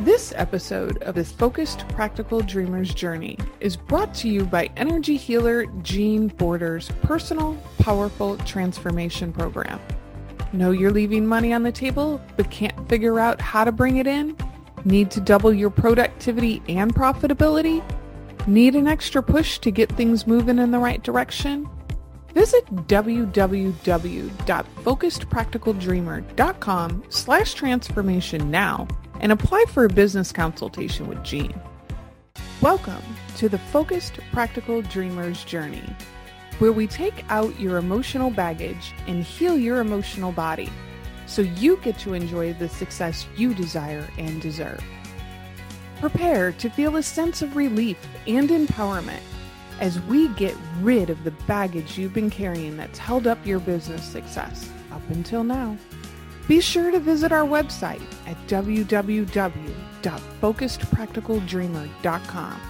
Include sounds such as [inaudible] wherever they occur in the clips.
This episode of this Focused Practical Dreamer's Journey is brought to you by energy healer Jean Border's personal, powerful transformation program. Know you're leaving money on the table but can't figure out how to bring it in? Need to double your productivity and profitability? Need an extra push to get things moving in the right direction? Visit www.focusedpracticaldreamer.com slash transformation now and apply for a business consultation with Jean. Welcome to the Focused Practical Dreamer's Journey, where we take out your emotional baggage and heal your emotional body so you get to enjoy the success you desire and deserve. Prepare to feel a sense of relief and empowerment as we get rid of the baggage you've been carrying that's held up your business success up until now. Be sure to visit our website at www.focusedpracticaldreamer.com.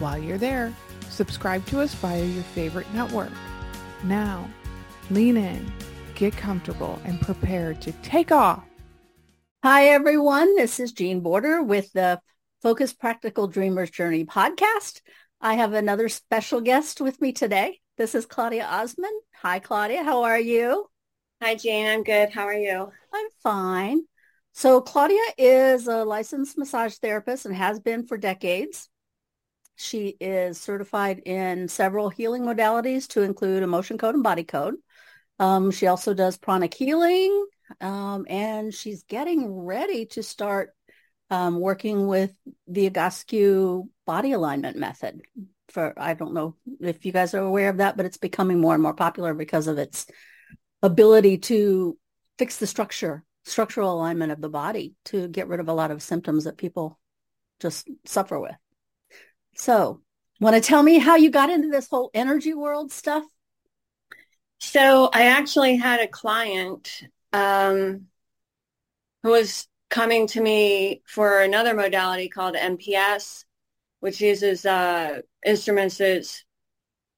While you're there, subscribe to us via your favorite network. Now, lean in, get comfortable, and prepare to take off. Hi, everyone. This is Jean Border with the Focused Practical Dreamers Journey podcast. I have another special guest with me today. This is Claudia Osman. Hi, Claudia. How are you? Hi, Jane. I'm good. How are you? I'm fine. So Claudia is a licensed massage therapist and has been for decades. She is certified in several healing modalities to include emotion code and body code. Um, she also does pranic healing, um, and she's getting ready to start um, working with the Egoscue body alignment method. For I don't know if you guys are aware of that, but it's becoming more and more popular because of its ability to fix the structure, structural alignment of the body to get rid of a lot of symptoms that people just suffer with. So, want to tell me how you got into this whole energy world stuff? So, I actually had a client um, who was coming to me for another modality called MPS, which uses uh, instruments that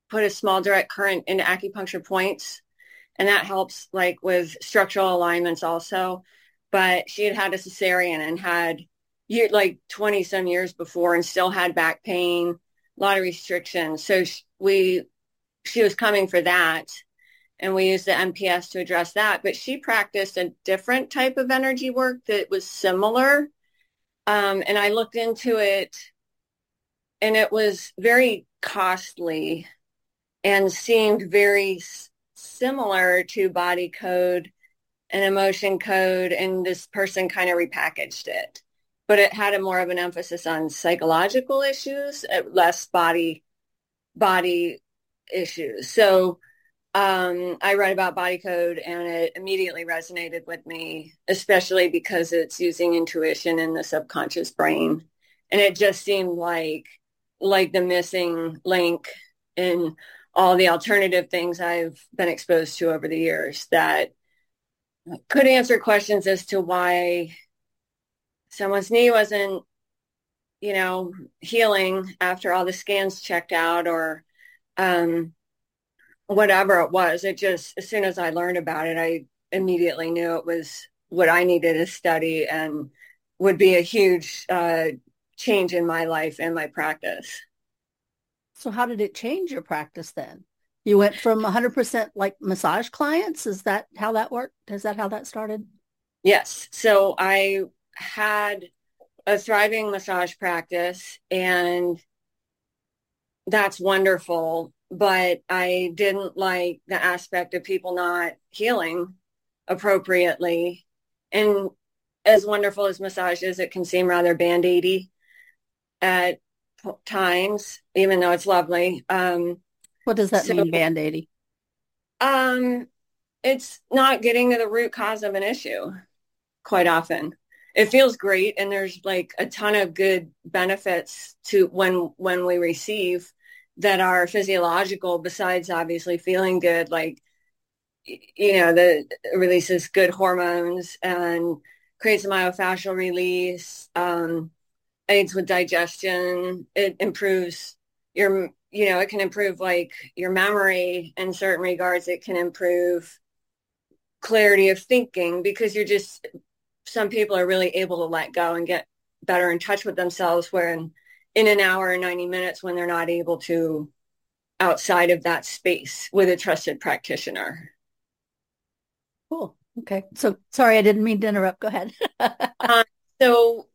put a small direct current into acupuncture points and that helps like with structural alignments also. But she had had a cesarean and had year, like 20 some years before and still had back pain, a lot of restrictions. So she, we, she was coming for that and we used the MPS to address that. But she practiced a different type of energy work that was similar. Um, and I looked into it and it was very costly and seemed very similar to body code and emotion code and this person kind of repackaged it. But it had a more of an emphasis on psychological issues uh, less body body issues. So um, i read about body code and it immediately resonated with me especially because it's using intuition in the subconscious brain. And it just seemed like like the missing link in all the alternative things I've been exposed to over the years that could answer questions as to why someone's knee wasn't, you know, healing after all the scans checked out or um, whatever it was. It just, as soon as I learned about it, I immediately knew it was what I needed to study and would be a huge uh, change in my life and my practice. So how did it change your practice then? You went from 100% like massage clients. Is that how that worked? Is that how that started? Yes. So I had a thriving massage practice and that's wonderful. But I didn't like the aspect of people not healing appropriately. And as wonderful as massage is, it can seem rather band-aidy at times, even though it's lovely. Um, what does that so, mean, band-aidy? Um, it's not getting to the root cause of an issue quite often. It feels great and there's like a ton of good benefits to when when we receive that are physiological besides obviously feeling good like you know the releases good hormones and creates a myofascial release um, aids with digestion. It improves your, you know, it can improve like your memory in certain regards. It can improve clarity of thinking because you're just, some people are really able to let go and get better in touch with themselves when in an hour or 90 minutes when they're not able to outside of that space with a trusted practitioner. Cool. Okay. So sorry, I didn't mean to interrupt. Go ahead. uh, [laughs] so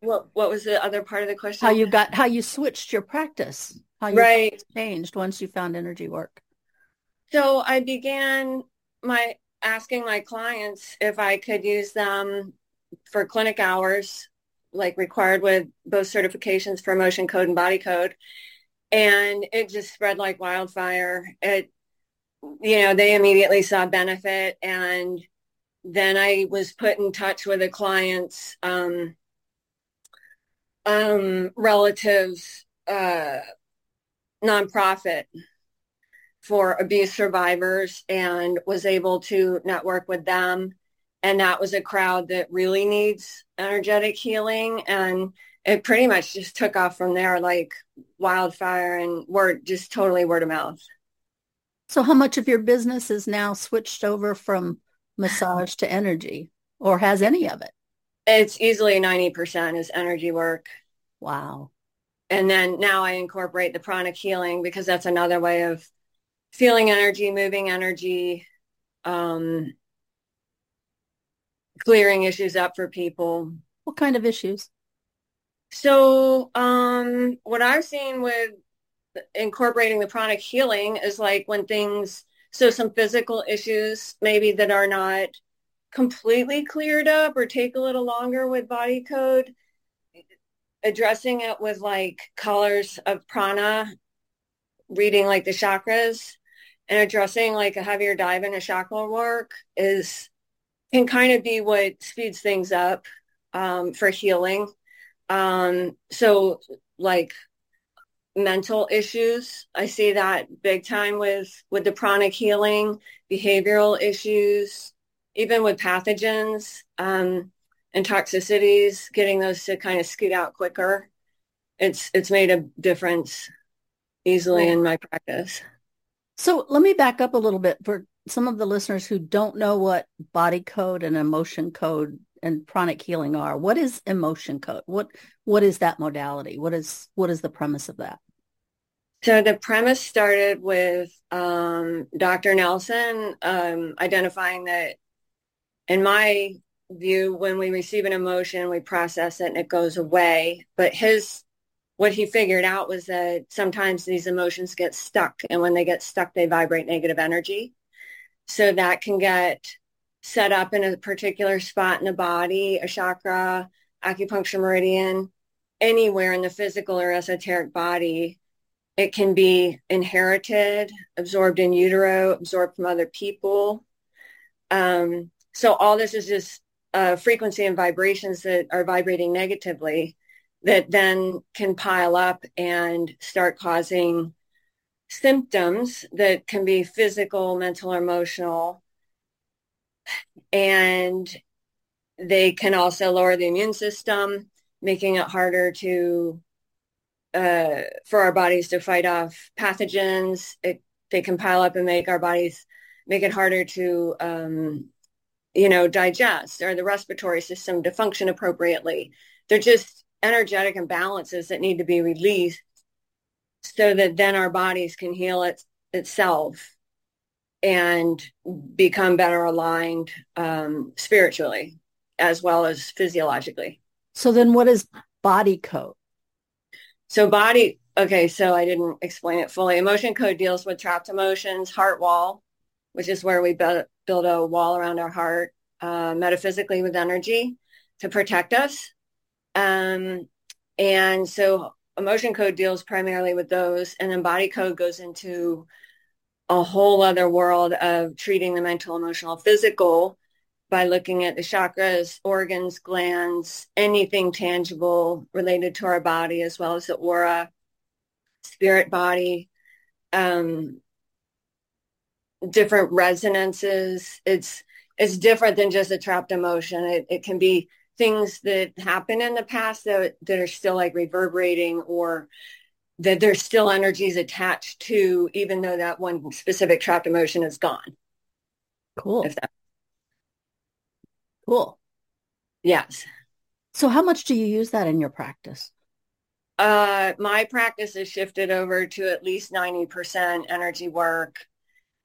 what what was the other part of the question? How you got how you switched your practice. How you right. changed once you found energy work. So I began my asking my clients if I could use them for clinic hours, like required with both certifications for motion code and body code. And it just spread like wildfire. It, you know, they immediately saw benefit. And then I was put in touch with a client's um, um, relatives uh, nonprofit for abuse survivors and was able to network with them. And that was a crowd that really needs energetic healing. And it pretty much just took off from there like wildfire and word, just totally word of mouth. So how much of your business is now switched over from massage to energy or has any of it? It's easily 90% is energy work. Wow. And then now I incorporate the pranic healing because that's another way of feeling energy, moving energy, um, clearing issues up for people. What kind of issues? So um, what I've seen with incorporating the pranic healing is like when things, so some physical issues maybe that are not completely cleared up or take a little longer with body code, addressing it with like colors of prana, reading like the chakras and addressing like a heavier dive into chakra work is can kind of be what speeds things up um, for healing. Um, so like mental issues, I see that big time with with the pranic healing, behavioral issues, even with pathogens um, and toxicities, getting those to kind of scoot out quicker. It's it's made a difference easily in my practice. So let me back up a little bit for some of the listeners who don't know what body code and emotion code and pranic healing are. What is emotion code? What what is that modality? What is what is the premise of that? So the premise started with um, Dr. Nelson um, identifying that, in my view, when we receive an emotion, we process it and it goes away. But his what he figured out was that sometimes these emotions get stuck and when they get stuck they vibrate negative energy. So that can get set up in a particular spot in the body a chakra acupuncture meridian anywhere in the physical or esoteric body. It can be inherited absorbed in utero absorbed from other people. Um, so all this is just uh, frequency and vibrations that are vibrating negatively that then can pile up and start causing symptoms that can be physical, mental, or emotional. And they can also lower the immune system, making it harder to uh, for our bodies to fight off pathogens. It, they can pile up and make our bodies make it harder to um, you know digest or the respiratory system to function appropriately. They're just energetic imbalances that need to be released so that then our bodies can heal it, itself and become better aligned um, spiritually as well as physiologically. So then what is body code? So body, okay, so I didn't explain it fully. Emotion code deals with trapped emotions, heart wall, which is where we build, build a wall around our heart uh, metaphysically with energy to protect us. Um, and so emotion code deals primarily with those. And then body code goes into a whole other world of treating the mental, emotional, physical by looking at the chakras, organs, glands, anything tangible related to our body, as well as the aura, spirit body, um, different resonances. It's it's different than just a trapped emotion. It, it can be things that happen in the past that, that are still like reverberating or that there's still energies attached to even though that one specific trapped emotion is gone. Cool. That... Cool. Yes. So how much do you use that in your practice? Uh, my practice has shifted over to at least 90% energy work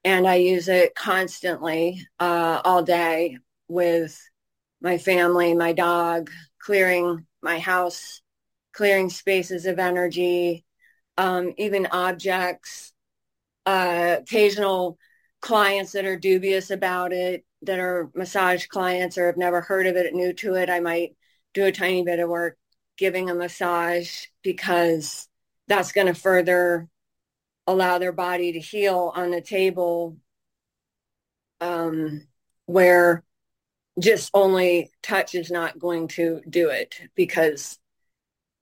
and I use it constantly uh, all day with my family, my dog, clearing my house, clearing spaces of energy, um, even objects, uh, occasional clients that are dubious about it, that are massage clients or have never heard of it, new to it. I might do a tiny bit of work giving a massage because that's going to further allow their body to heal on the table um, where just only touch is not going to do it because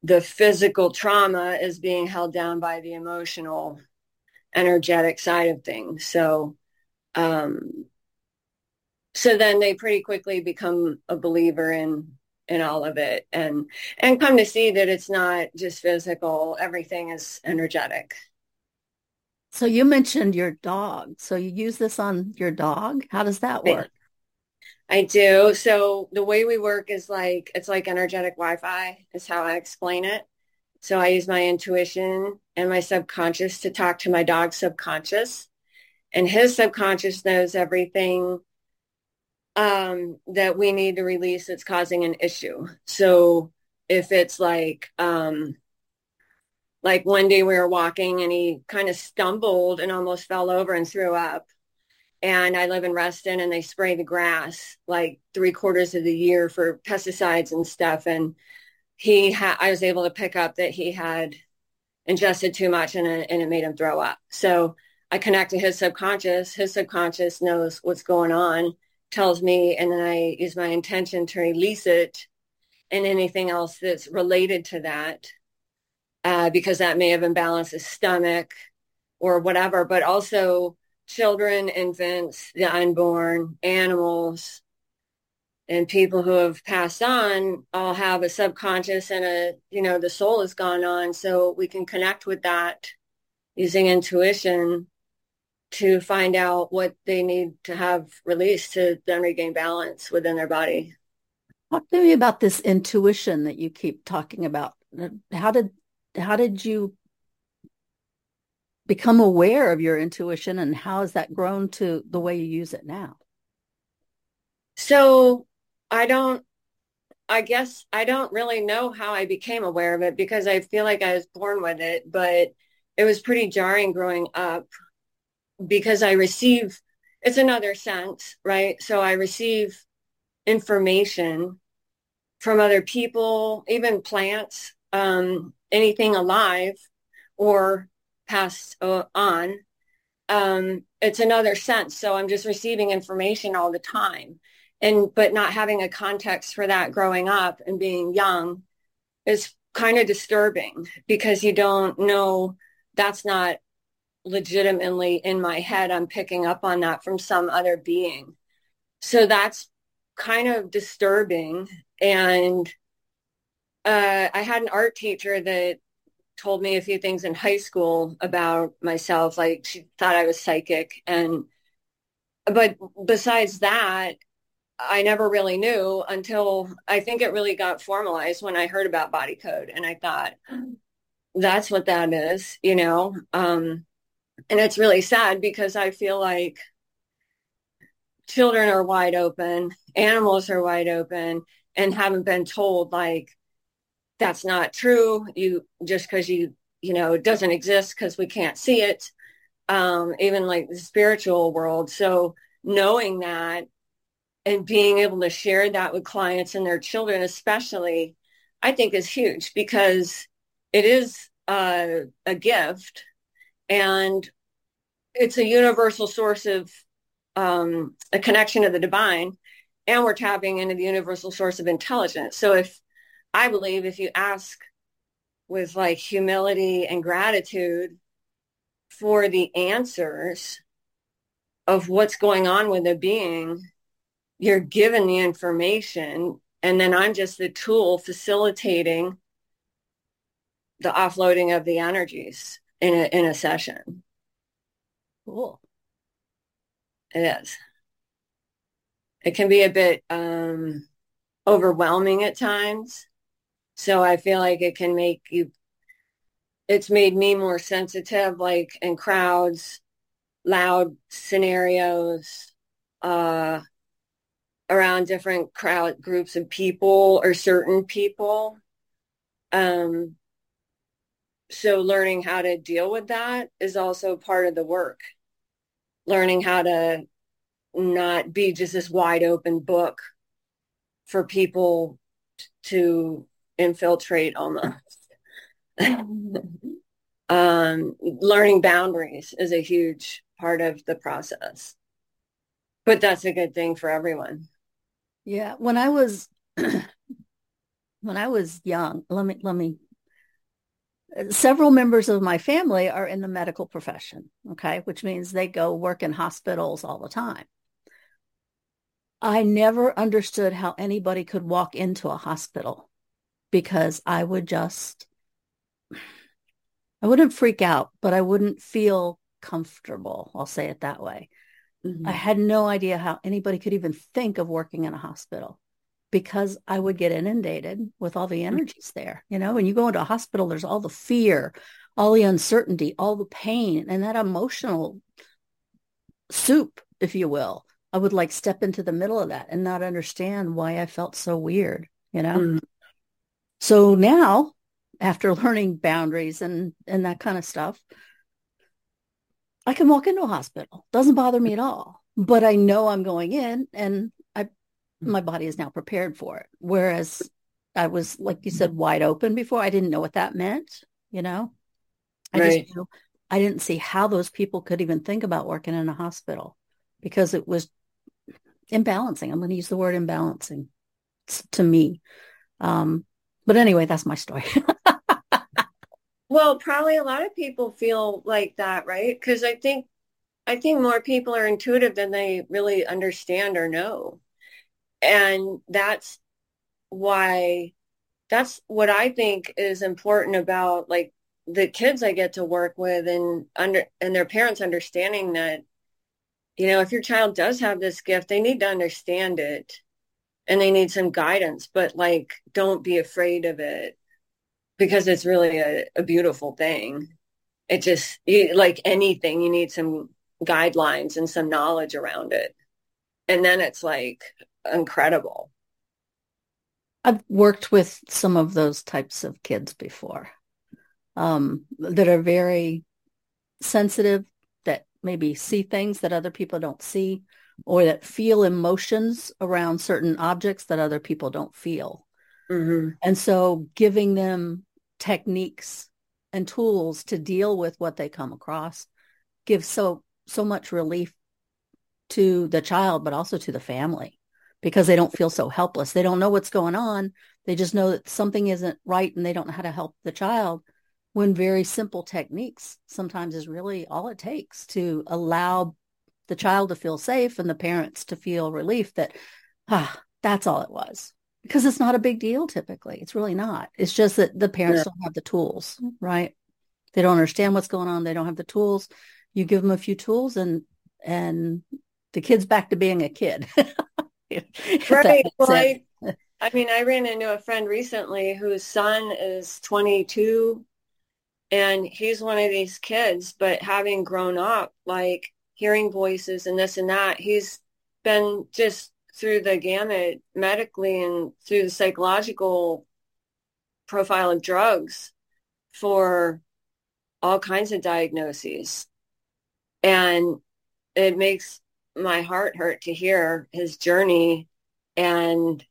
the physical trauma is being held down by the emotional energetic side of things. So um, so then they pretty quickly become a believer in in all of it and and come to see that it's not just physical. Everything is energetic so you mentioned your dog. So you use this on your dog? How does that work? I do. So the way we work is like it's like energetic Wi-Fi is how I explain it. So I use my intuition and my subconscious to talk to my dog's subconscious. And his subconscious knows everything um, that we need to release that's causing an issue. So if it's like um, like one day we were walking and he kind of stumbled and almost fell over and threw up. And I live in Reston and they spray the grass like three quarters of the year for pesticides and stuff. And he I was able to pick up that he had ingested too much and it, and it made him throw up. So I connect to his subconscious. His subconscious knows what's going on, tells me, and then I use my intention to release it and anything else that's related to that uh, because that may have imbalanced his stomach or whatever, but also children, infants, the unborn, animals, and people who have passed on all have a subconscious and a, you know, the soul has gone on. So we can connect with that using intuition to find out what they need to have released to then regain balance within their body. Talk to me about this intuition that you keep talking about. How did how did you become aware of your intuition and how has that grown to the way you use it now? So I don't, I guess I don't really know how I became aware of it because I feel like I was born with it, but it was pretty jarring growing up because I receive, it's another sense, right? So I receive information from other people, even plants, um, anything alive or passed uh, on. Um, it's another sense. So I'm just receiving information all the time. And, but not having a context for that growing up and being young is kind of disturbing because you don't know that's not legitimately in my head. I'm picking up on that from some other being. So that's kind of disturbing. And uh, I had an art teacher that told me a few things in high school about myself. Like she thought I was psychic. And, but besides that, I never really knew until I think it really got formalized when I heard about body code. And I thought, that's what that is, you know? Um, and it's really sad because I feel like children are wide open, animals are wide open and haven't been told like, that's not true. You just because you you know it doesn't exist because we can't see it. Um, even like the spiritual world. So knowing that and being able to share that with clients and their children, especially, I think is huge because it is uh, a gift and it's a universal source of um, a connection to the divine and we're tapping into the universal source of intelligence. So if I believe if you ask with like humility and gratitude for the answers of what's going on with the being, you're given the information. And then I'm just the tool facilitating the offloading of the energies in a, in a session. Cool. It is. It can be a bit um, overwhelming at times. So I feel like it can make you, it's made me more sensitive, like in crowds, loud scenarios, uh, around different crowd groups of people or certain people. Um, so learning how to deal with that is also part of the work. Learning how to not be just this wide open book for people to infiltrate almost. [laughs] um, learning boundaries is a huge part of the process. But that's a good thing for everyone. Yeah. When I was [clears throat] when I was young, let me let me several members of my family are in the medical profession, okay, which means they go work in hospitals all the time. I never understood how anybody could walk into a hospital because I would just, I wouldn't freak out, but I wouldn't feel comfortable. I'll say it that way. Mm-hmm. I had no idea how anybody could even think of working in a hospital because I would get inundated with all the mm-hmm. energies there. You know, when you go into a hospital, there's all the fear, all the uncertainty, all the pain, and that emotional soup, if you will. I would like step into the middle of that and not understand why I felt so weird, you know? Mm. So now, after learning boundaries and, and that kind of stuff, I can walk into a hospital. Doesn't bother me at all. But I know I'm going in and I my body is now prepared for it. Whereas I was, like you said, wide open before. I didn't know what that meant, you know? I right. just I didn't see how those people could even think about working in a hospital because it was imbalancing. I'm going to use the word imbalancing to me. Um, but anyway, that's my story. [laughs] well, probably a lot of people feel like that, right? Because I think I think more people are intuitive than they really understand or know. And that's why that's what I think is important about like the kids I get to work with and under and their parents understanding that you know, if your child does have this gift, they need to understand it and they need some guidance, but like, don't be afraid of it because it's really a, a beautiful thing. It just, you, like anything, you need some guidelines and some knowledge around it. And then it's like incredible. I've worked with some of those types of kids before um, that are very sensitive that maybe see things that other people don't see or that feel emotions around certain objects that other people don't feel. Mm-hmm. And so giving them techniques and tools to deal with what they come across gives so so much relief to the child but also to the family because they don't feel so helpless. They don't know what's going on. They just know that something isn't right and they don't know how to help the child when very simple techniques sometimes is really all it takes to allow the child to feel safe and the parents to feel relief that ah that's all it was. Because it's not a big deal typically. It's really not. It's just that the parents yeah. don't have the tools right? They don't understand what's going on. They don't have the tools. You give them a few tools and and the kid's back to being a kid. [laughs] Right well, I, I mean i ran into a friend recently whose son is 22 and he's one of these kids, but having grown up, like hearing voices and this and that, he's been just through the gamut medically and through the psychological profile of drugs for all kinds of diagnoses. And it makes my heart hurt to hear his journey and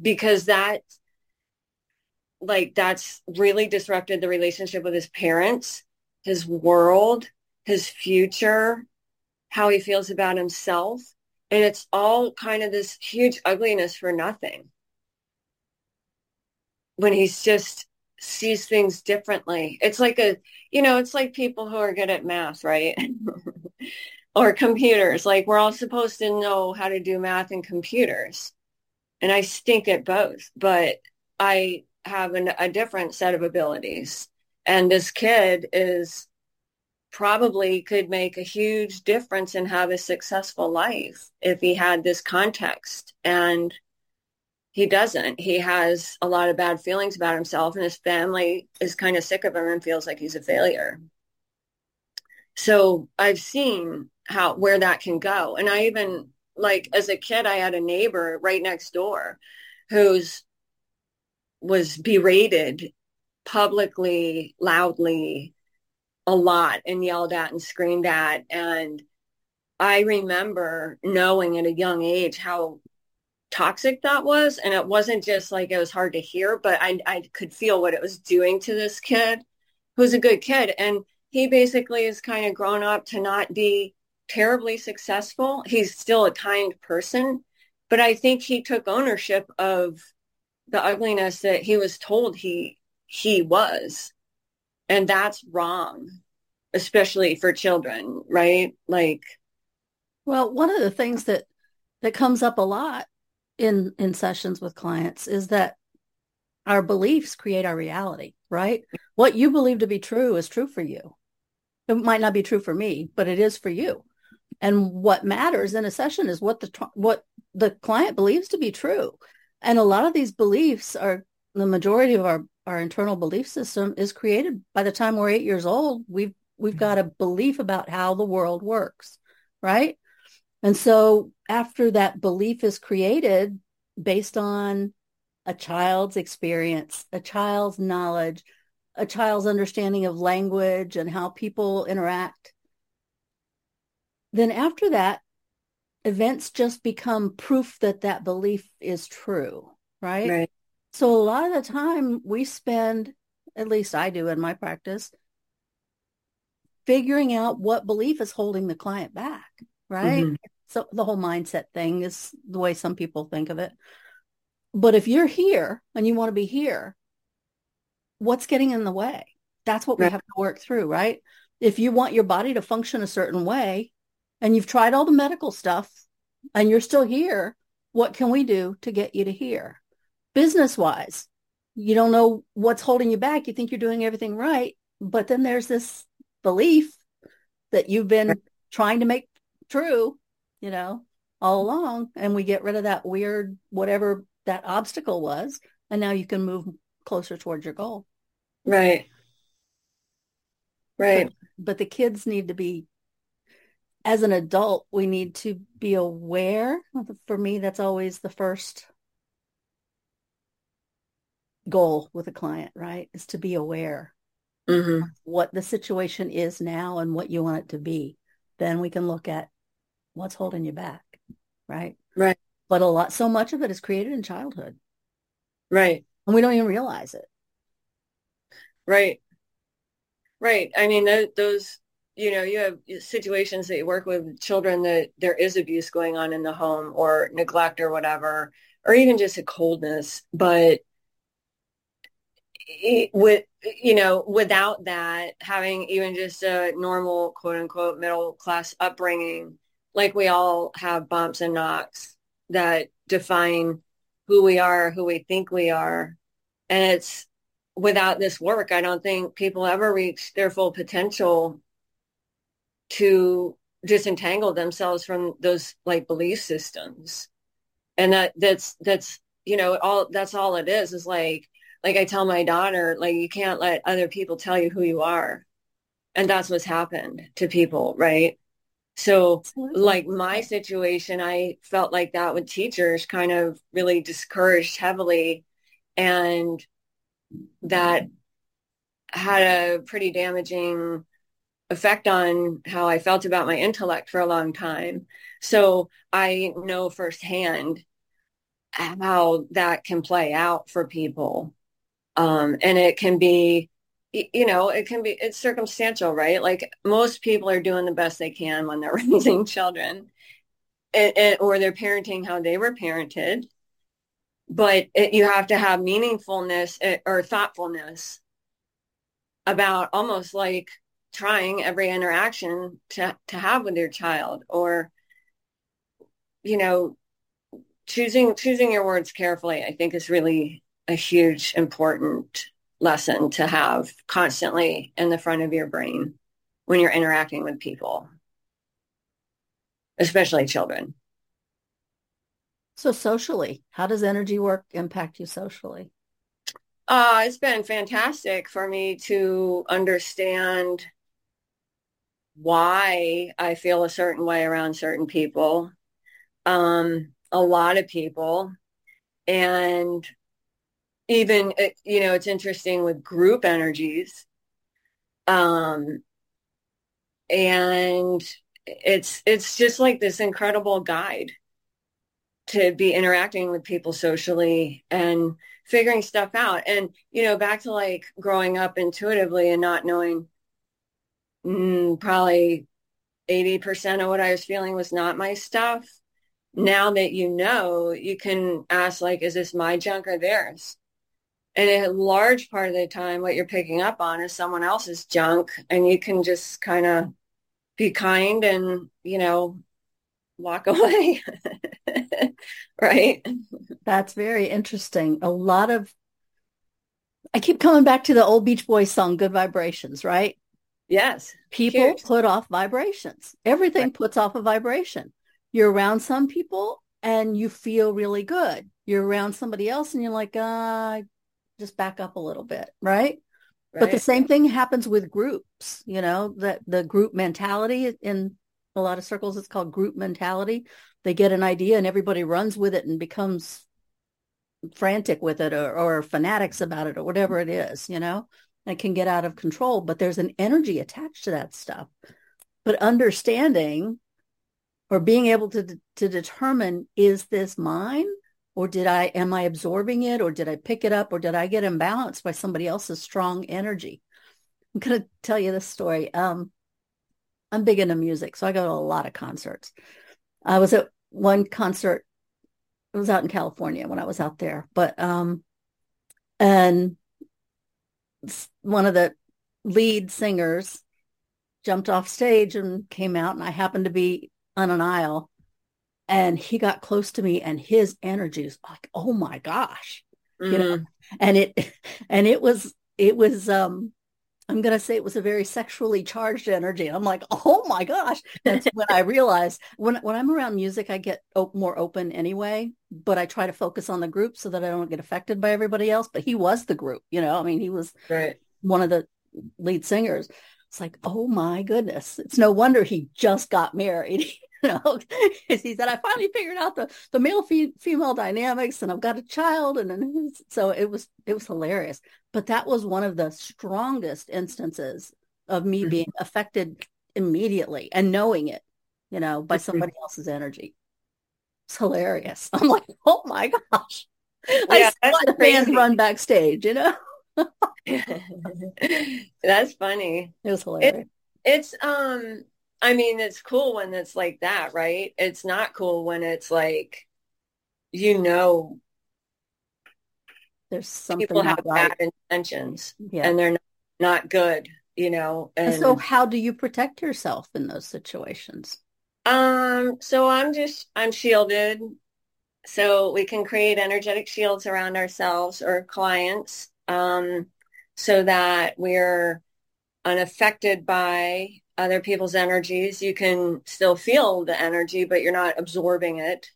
because that like that's really disrupted the relationship with his parents, his world, his future, how he feels about himself. And it's all kind of this huge ugliness for nothing. When he's just sees things differently. It's like a, you know, it's like people who are good at math, right? [laughs] or computers. Like we're all supposed to know how to do math and computers. And I stink at both, but I have an, a different set of abilities. And this kid is probably could make a huge difference and have a successful life if he had this context. And he doesn't. He has a lot of bad feelings about himself and his family is kind of sick of him and feels like he's a failure. So I've seen how where that can go. And I even like as a kid I had a neighbor right next door who's was berated publicly, loudly, a lot and yelled at and screamed at. And I remember knowing at a young age how toxic that was. And it wasn't just like it was hard to hear, but I, I could feel what it was doing to this kid who's a good kid. And he basically is kind of grown up to not be terribly successful. He's still a kind person, but I think he took ownership of the ugliness that he was told he he was. And that's wrong, especially for children, right? Like well, one of the things that that comes up a lot in in sessions with clients is that our beliefs create our reality, right? What you believe to be true is true for you. It might not be true for me, but it is for you. And what matters in a session is what the what the client believes to be true. And a lot of these beliefs are the majority of our our internal belief system is created by the time we're 8 years old. We've we've mm-hmm. got a belief about how the world works, right? And so after that belief is created based on a child's experience, a child's knowledge, a child's understanding of language and how people interact, then after that, events just become proof that that belief is true, right? right. So a lot of the time we spend, at least I do in my practice, figuring out what belief is holding the client back, right? Mm-hmm. So the whole mindset thing is the way some people think of it. But if you're here and you want to be here, what's getting in the way? That's what we have to work through, right? If you want your body to function a certain way and you've tried all the medical stuff and you're still here, what can we do to get you to here? Business wise, you don't know what's holding you back. You think you're doing everything right. But then there's this belief that you've been trying to make true you know, all along. And we get rid of that weird, whatever that obstacle was. And now you can move closer towards your goal. Right. Right. But, but the kids need to be, as an adult, we need to be aware. For me, that's always the first goal with a client, right? Is to be aware mm-hmm. what the situation is now and what you want it to be. Then we can look at what's holding you back right right but a lot so much of it is created in childhood right and we don't even realize it right right i mean those you know you have situations that you work with children that there is abuse going on in the home or neglect or whatever or even just a coldness but with you know without that having even just a normal quote unquote middle class upbringing like we all have bumps and knocks that define who we are, who we think we are. And it's without this work, I don't think people ever reach their full potential to disentangle themselves from those like belief systems. And that that's that's you know all that's all it is is like like I tell my daughter like you can't let other people tell you who you are. And that's what's happened to people, right? So Absolutely. like my situation, I felt like that with teachers kind of really discouraged heavily and that had a pretty damaging effect on how I felt about my intellect for a long time. So I know firsthand how that can play out for people. Um, and it can be you know, it can be, it's circumstantial, right? Like most people are doing the best they can when they're [laughs] raising children and, and, or they're parenting how they were parented. But it, you have to have meaningfulness eh, or thoughtfulness about almost like trying every interaction to, to have with your child or, you know, choosing, choosing your words carefully, I think is really a huge, important lesson to have constantly in the front of your brain when you're interacting with people, especially children. So socially, how does energy work impact you socially? Uh, it's been fantastic for me to understand why I feel a certain way around certain people, um, a lot of people. And even, uh, you know, it's interesting with group energies. Um, and it's, it's just like this incredible guide to be interacting with people socially and figuring stuff out. And, you know, back to like growing up intuitively and not knowing mm, probably 80% of what I was feeling was not my stuff. Now that you know, you can ask like, is this my junk or theirs? And a large part of the time, what you're picking up on is someone else's junk and you can just kind of be kind and, you know, walk [laughs] away. right? That's very interesting. A lot of, I keep coming back to the old Beach Boys song, Good Vibrations, right? Yes. People Huge. put off vibrations. Everything right. puts off a vibration. You're around some people and you feel really good. You're around somebody else and you're like, uh, just back up a little bit, right? right? But the same thing happens with groups, you know, that the group mentality in a lot of circles, it's called group mentality. They get an idea and everybody runs with it and becomes frantic with it or, or fanatics about it or whatever it is, you know? It can get out of control, but there's an energy attached to that stuff. But understanding or being able to to determine is this mine or did I am I absorbing it or did I pick it up or did I get imbalanced by somebody else's strong energy? I'm going to tell you this story. Um, I'm big into music, so I go to a lot of concerts. I was at one concert. It was out in California when I was out there, but um, and one of the lead singers jumped off stage and came out, and I happened to be on an aisle, and he got close to me, and his energy was like, "Oh my gosh," mm-hmm. you know, mm-hmm. and it [laughs] and it was it was um I'm going to say it was a very sexually charged energy. and I'm like, oh my gosh. That's when I realized when, when I'm around music, I get op- more open anyway, but I try to focus on the group so that I don't get affected by everybody else. But he was the group, you know, I mean, he was right. one of the lead singers. It's like, oh my goodness. It's no wonder he just got married. [laughs] [laughs] know, he said, I finally figured out the, the male fe- female dynamics and I've got a child. And then so it was, it was hilarious. But that was one of the strongest instances of me mm-hmm. being affected immediately and knowing it, you know, by somebody else's energy. It's hilarious. [laughs] I'm like, oh my gosh. Yeah, I saw the fans run backstage, you know? [laughs] that's funny. It was hilarious. It, it's um I mean, it's cool when it's like that, right? It's not cool when it's like, you know, there's something people have right. bad intentions yeah. and they're not, not good, you know. And, and so, how do you protect yourself in those situations? Um, so I'm just I'm shielded, so we can create energetic shields around ourselves or clients, um, so that we're unaffected by other people's energies. You can still feel the energy, but you're not absorbing it.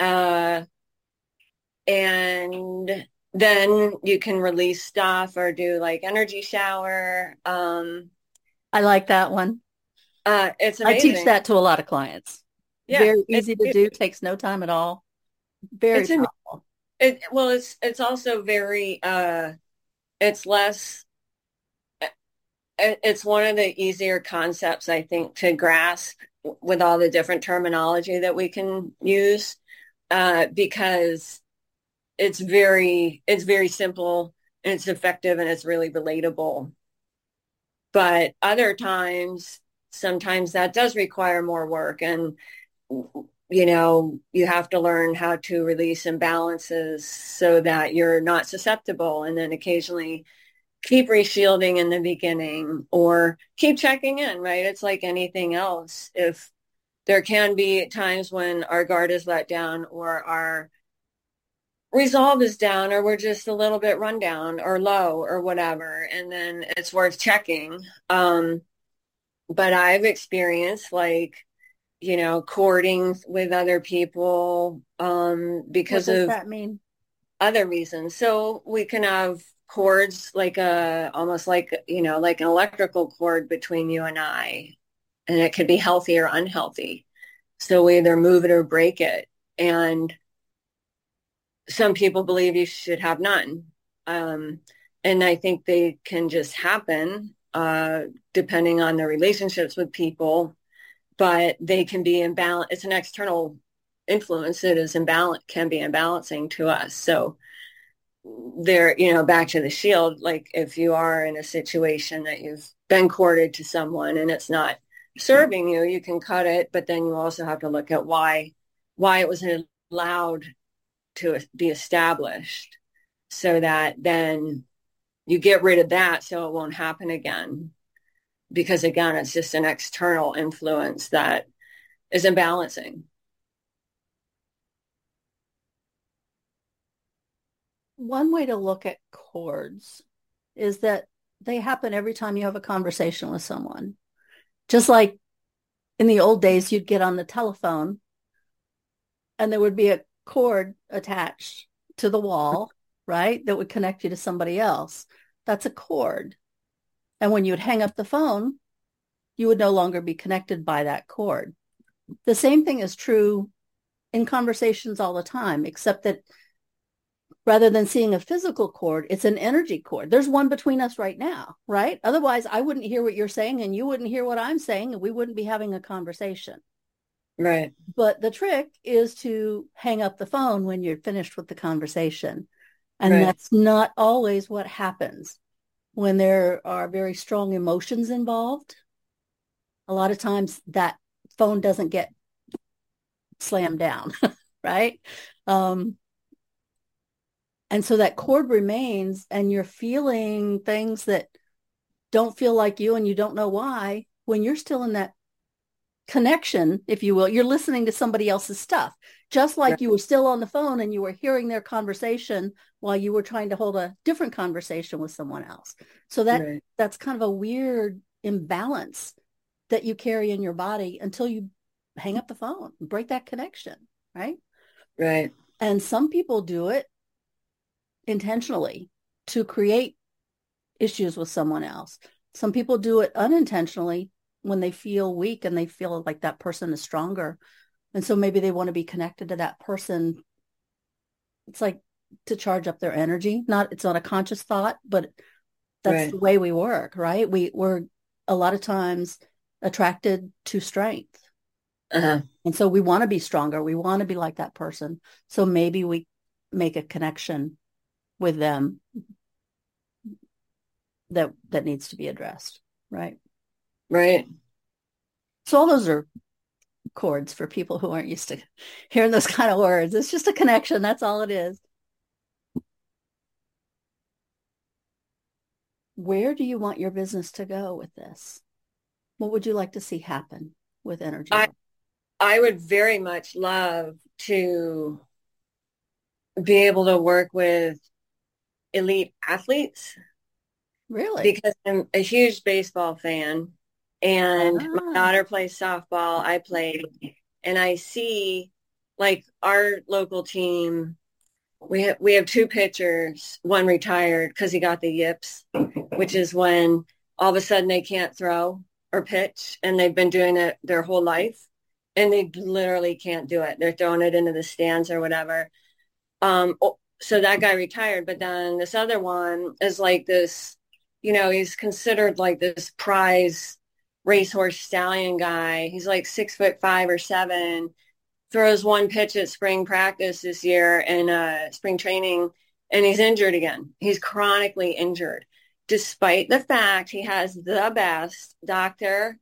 Uh, and then you can release stuff or do like energy shower. Um, I like that one. Uh, it's amazing. I teach that to a lot of clients. Yeah, Very easy to do, takes no time at all. Very it's powerful. It, well, it's it's also very uh, it's less it's one of the easier concepts I think to grasp with all the different terminology that we can use uh, because it's very it's very simple and it's effective and it's really relatable. But other times, sometimes that does require more work and you know you have to learn how to release imbalances so that you're not susceptible and then occasionally keep reshielding in the beginning or keep checking in, right? It's like anything else. If there can be times when our guard is let down or our resolve is down or we're just a little bit run down or low or whatever. And then it's worth checking. Um, but I've experienced like, you know, cording with other people um, because of that mean? other reasons. So we can have cords like a almost like you know like an electrical cord between you and I, and it could be healthy or unhealthy. So we either move it or break it, and some people believe you should have none. Um, and I think they can just happen uh, depending on their relationships with people, but they can be imbalance. It's an external influence that is imbalance can be imbalancing to us. So there, you know, back to the shield, like if you are in a situation that you've been corded to someone and it's not serving you, you can cut it, but then you also have to look at why why it was allowed to be established so that then you get rid of that so it won't happen again. Because again, it's just an external influence that is imbalancing. One way to look at cords is that they happen every time you have a conversation with someone. Just like in the old days, you'd get on the telephone and there would be a cord attached to the wall, [laughs] right? That would connect you to somebody else. That's a cord. And when you would hang up the phone, you would no longer be connected by that cord. The same thing is true in conversations all the time, except that rather than seeing a physical cord, it's an energy cord. There's one between us right now, right? Otherwise, I wouldn't hear what you're saying and you wouldn't hear what I'm saying and we wouldn't be having a conversation. Right. But the trick is to hang up the phone when you're finished with the conversation. And right. that's not always what happens when there are very strong emotions involved. A lot of times that phone doesn't get slammed down, [laughs] right? Um, and so that cord remains and you're feeling things that don't feel like you and you don't know why when you're still in that connection, if you will, you're listening to somebody else's stuff, just like right. you were still on the phone and you were hearing their conversation while you were trying to hold a different conversation with someone else. So that right. that's kind of a weird imbalance that you carry in your body until you hang up the phone, break that connection, right? Right. And some people do it intentionally to create issues with someone else. Some people do it unintentionally when they feel weak and they feel like that person is stronger. And so maybe they want to be connected to that person. It's like to charge up their energy. Not it's not a conscious thought, but that's right. the way we work, right? We we're a lot of times attracted to strength. Uh-huh. And so we want to be stronger. We want to be like that person. So maybe we make a connection with them that that needs to be addressed, right? Right. So all those are cords for people who aren't used to hearing those kind of words. It's just a connection. That's all it is. Where do you want your business to go with this? What would you like to see happen with energy? I, I would very much love to be able to work with elite athletes. Really? Because I'm a huge baseball fan and ah. my daughter plays softball. I play, and I see like our local team. We have we have two pitchers. One retired because he got the yips, which is when all of a sudden they can't throw or pitch, and they've been doing it their whole life, and they literally can't do it. They're throwing it into the stands or whatever. Um, so that guy retired, but then this other one is like this. You know, he's considered like this prize racehorse stallion guy. He's like six foot five or seven. Throws one pitch at spring practice this year and uh, spring training, and he's injured again. He's chronically injured, despite the fact he has the best doctor,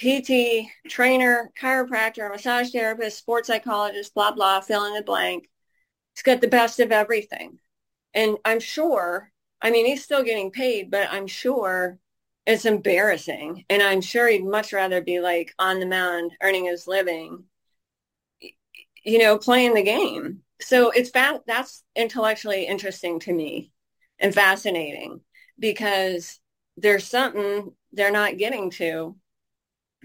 PT, trainer, chiropractor, massage therapist, sports psychologist, blah blah, fill in the blank. He's got the best of everything, and I'm sure. I mean, he's still getting paid, but I'm sure it's embarrassing. And I'm sure he'd much rather be like on the mound earning his living, you know, playing the game. So it's fa- that's intellectually interesting to me and fascinating because there's something they're not getting to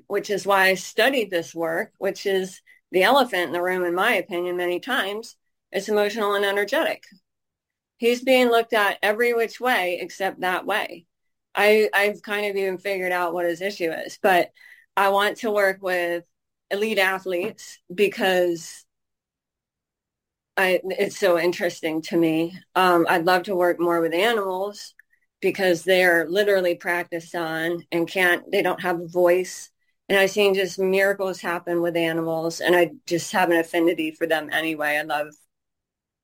which is why I studied this work, which is the elephant in the room, in my opinion, many times, it's emotional and energetic. He's being looked at every which way except that way. I, I've kind of even figured out what his issue is, but I want to work with elite athletes because I, it's so interesting to me. Um, I'd love to work more with animals because they're literally practiced on and can't, they don't have a voice. And I've seen just miracles happen with animals and I just have an affinity for them anyway. I love,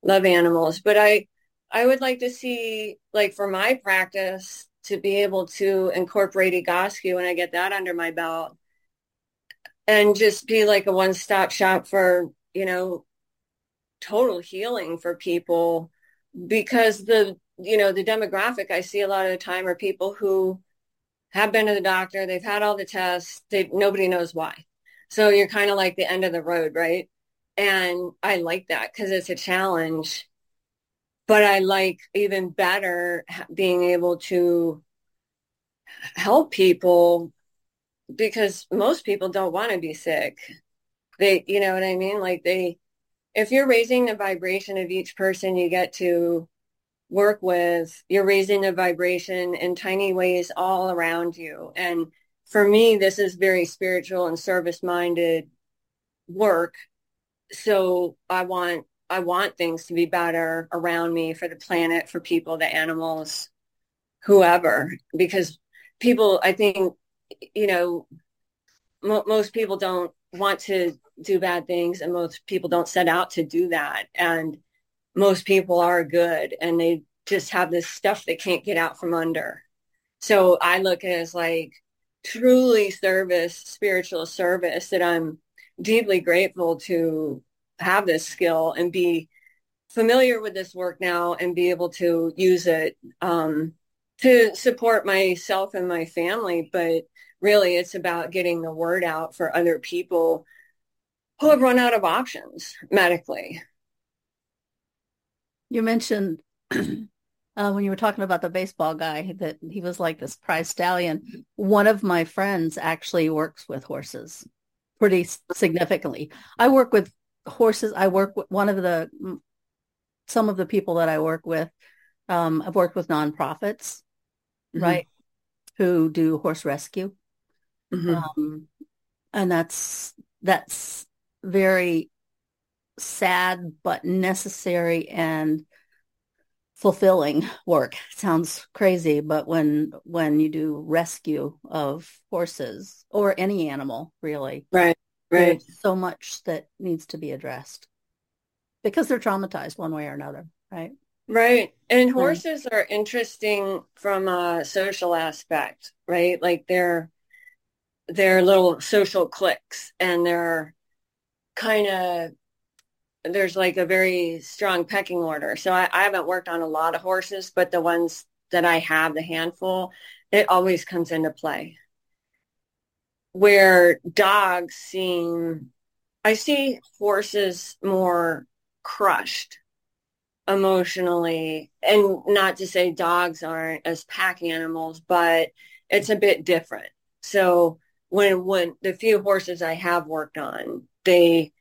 love animals, but I, I would like to see, like for my practice, to be able to incorporate Egoscue when I get that under my belt and just be like a one-stop shop for, you know, total healing for people because the, you know, the demographic I see a lot of the time are people who have been to the doctor, they've had all the tests, they, nobody knows why. So you're kind of like the end of the road, right? And I like that because it's a challenge but I like even better being able to help people because most people don't want to be sick. They, you know what I mean? Like they, if you're raising the vibration of each person you get to work with, you're raising the vibration in tiny ways all around you. And for me, this is very spiritual and service minded work. So I want I want things to be better around me for the planet, for people, the animals, whoever, because people, I think, you know, mo- most people don't want to do bad things and most people don't set out to do that. And most people are good and they just have this stuff they can't get out from under. So I look at it as like truly service, spiritual service that I'm deeply grateful to have this skill and be familiar with this work now and be able to use it um, to support myself and my family. But really, it's about getting the word out for other people who have run out of options medically. You mentioned [clears throat] uh, when you were talking about the baseball guy that he was like this prize stallion. One of my friends actually works with horses pretty significantly. I work with horses i work with one of the some of the people that i work with um, i've worked with nonprofits mm-hmm. right who do horse rescue mm-hmm. um, and that's that's very sad but necessary and fulfilling work sounds crazy but when when you do rescue of horses or any animal really right Right. So much that needs to be addressed because they're traumatized one way or another, right? Right. And horses are interesting from a social aspect, right? Like they're they're little social cliques and they're kind of there's like a very strong pecking order. So I, I haven't worked on a lot of horses, but the ones that I have, the handful, it always comes into play where dogs seem, I see horses more crushed emotionally and not to say dogs aren't as pack animals, but it's a bit different. So when, when the few horses I have worked on, they,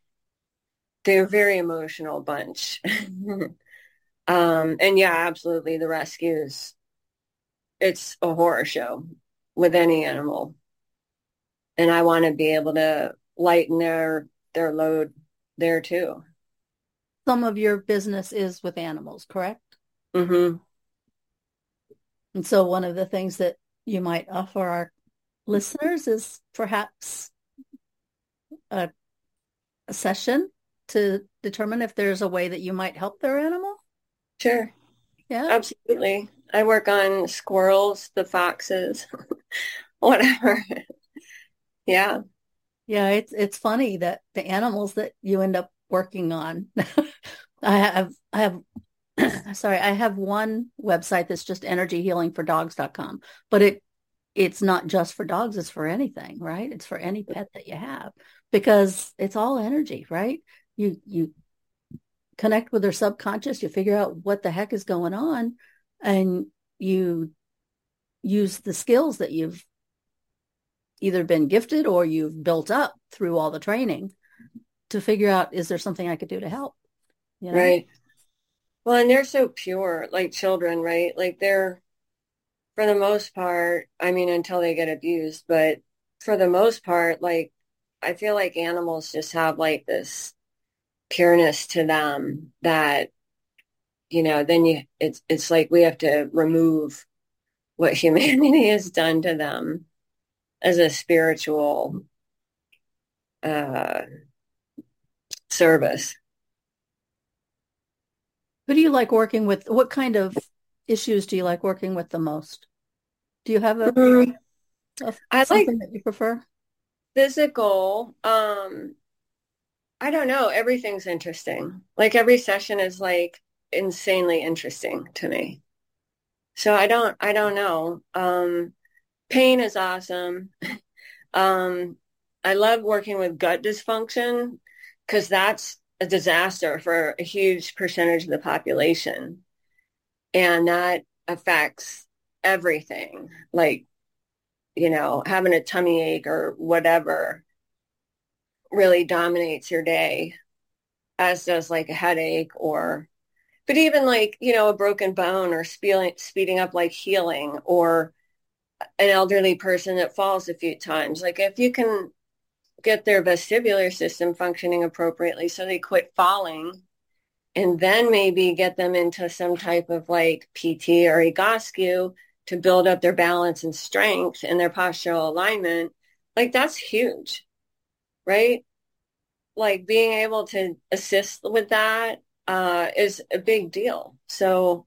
they're a very emotional bunch. [laughs] um, and yeah, absolutely. The rescues, it's a horror show with any animal and I want to be able to lighten their their load there too. Some of your business is with animals, correct? Mm-hmm. And so one of the things that you might offer our listeners is perhaps a, a session to determine if there's a way that you might help their animal. Sure. Yeah. Absolutely. I work on squirrels, the foxes, [laughs] whatever. Yeah. Yeah, it's it's funny that the animals that you end up working on. [laughs] I have I have [clears throat] sorry, I have one website that's just energyhealingfordogs.com, but it it's not just for dogs, it's for anything, right? It's for any pet that you have because it's all energy, right? You you connect with their subconscious, you figure out what the heck is going on and you use the skills that you've either been gifted or you've built up through all the training to figure out is there something I could do to help? You know? Right. Well, and they're so pure, like children, right? Like they're, for the most part, I mean, until they get abused, but for the most part, like I feel like animals just have like this pureness to them that, you know, then you, it's, it's like we have to remove what [laughs] humanity has done to them as a spiritual uh, service. Who do you like working with? What kind of issues do you like working with the most? Do you have a, mm-hmm. a I like that you prefer? Physical. Um, I don't know. Everything's interesting. Like every session is like insanely interesting to me. So I don't. I don't know. Um, pain is awesome. [laughs] um, I love working with gut dysfunction because that's a disaster for a huge percentage of the population. And that affects everything, like, you know, having a tummy ache or whatever really dominates your day, as does like a headache or, but even like, you know, a broken bone or speeding, speeding up like healing or an elderly person that falls a few times. Like if you can get their vestibular system functioning appropriately so they quit falling and then maybe get them into some type of like PT or Egoscue to build up their balance and strength and their postural alignment, like that's huge, right? Like being able to assist with that uh, is a big deal. So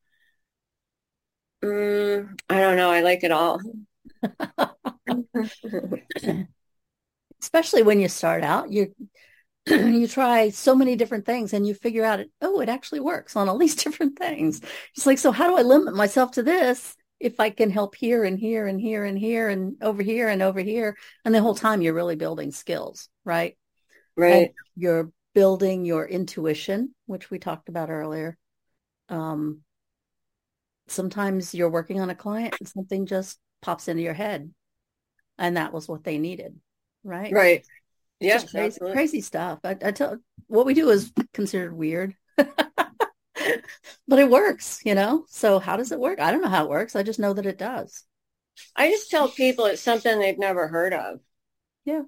um, I don't know. I like it all. [laughs] especially when you start out, you [clears throat] you try so many different things and you figure out, oh, it actually works on all these [laughs] different things. It's like, so how do I limit myself to this if I can help here and here and here and here and over here and over here? And the whole time you're really building skills, right? Right. And you're building your intuition, which we talked about earlier. Um, sometimes you're working on a client and something just pops into your head. And that was what they needed right? Right. Yeah, crazy, crazy stuff. I, I tell what we do is considered weird, [laughs] [laughs] but it works, you know. So how does it work? I don't know how it works. I just know that it does. I just tell people it's something they've never heard of. Yeah.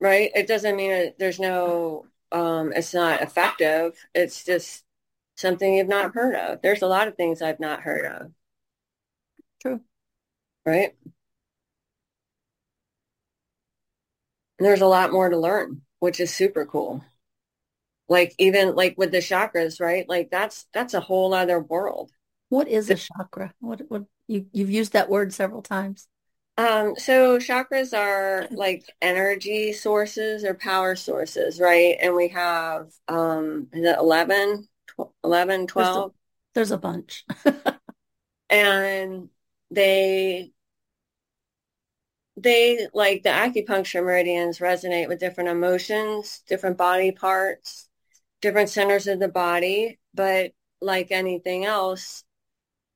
Right. It doesn't mean it, there's no. Um, it's not effective. It's just something you've not heard of. There's a lot of things I've not heard of. True. Right. there's a lot more to learn, which is super cool. Like even like with the chakras, right? Like that's that's a whole other world. What is a chakra? What what you you've used that word several times. Um, so chakras are like energy sources or power sources, right? And we have um is it 11, 11 12? There's a, there's a bunch. [laughs] and they they like the acupuncture meridians resonate with different emotions, different body parts, different centers of the body. But like anything else,